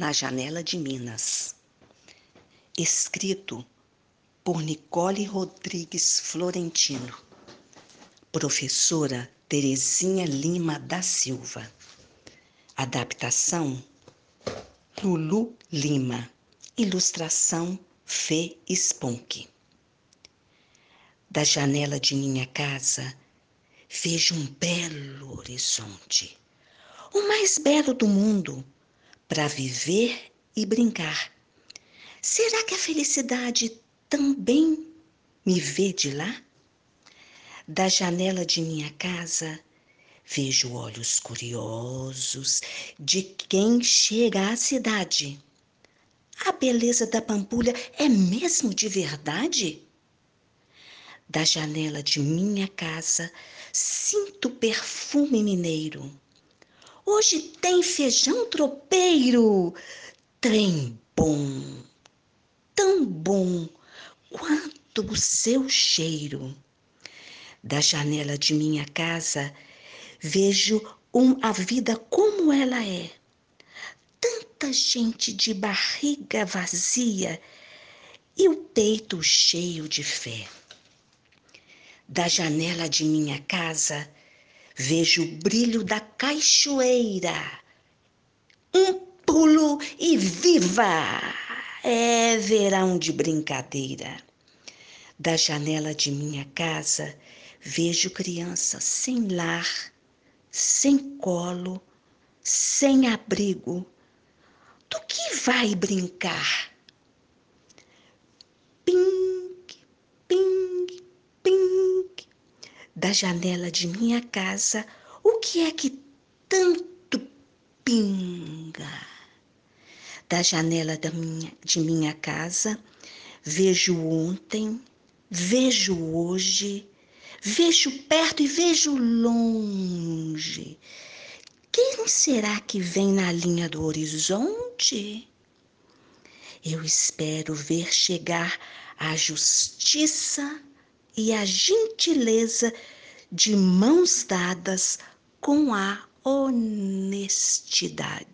na janela de Minas. Escrito por Nicole Rodrigues Florentino. Professora Terezinha Lima da Silva. Adaptação Lulu Lima. Ilustração Fê Spunk. Da janela de minha casa vejo um belo horizonte, o mais belo do mundo para viver e brincar. Será que a felicidade também me vê de lá? Da janela de minha casa vejo olhos curiosos de quem chega à cidade. A beleza da Pampulha é mesmo de verdade? Da janela de minha casa sinto perfume mineiro Hoje tem feijão tropeiro, trem bom, tão bom quanto o seu cheiro. Da janela de minha casa vejo um, a vida como ela é. Tanta gente de barriga vazia e o peito cheio de fé. Da janela de minha casa vejo o brilho da cachoeira. Um pulo e viva! É verão de brincadeira. Da janela de minha casa vejo criança sem lar, sem colo, sem abrigo. Do que vai brincar? Da janela de minha casa, o que é que tanto pinga? Da janela da minha, de minha casa, vejo ontem, vejo hoje, vejo perto e vejo longe. Quem será que vem na linha do horizonte? Eu espero ver chegar a justiça e a gentileza de mãos dadas com a honestidade.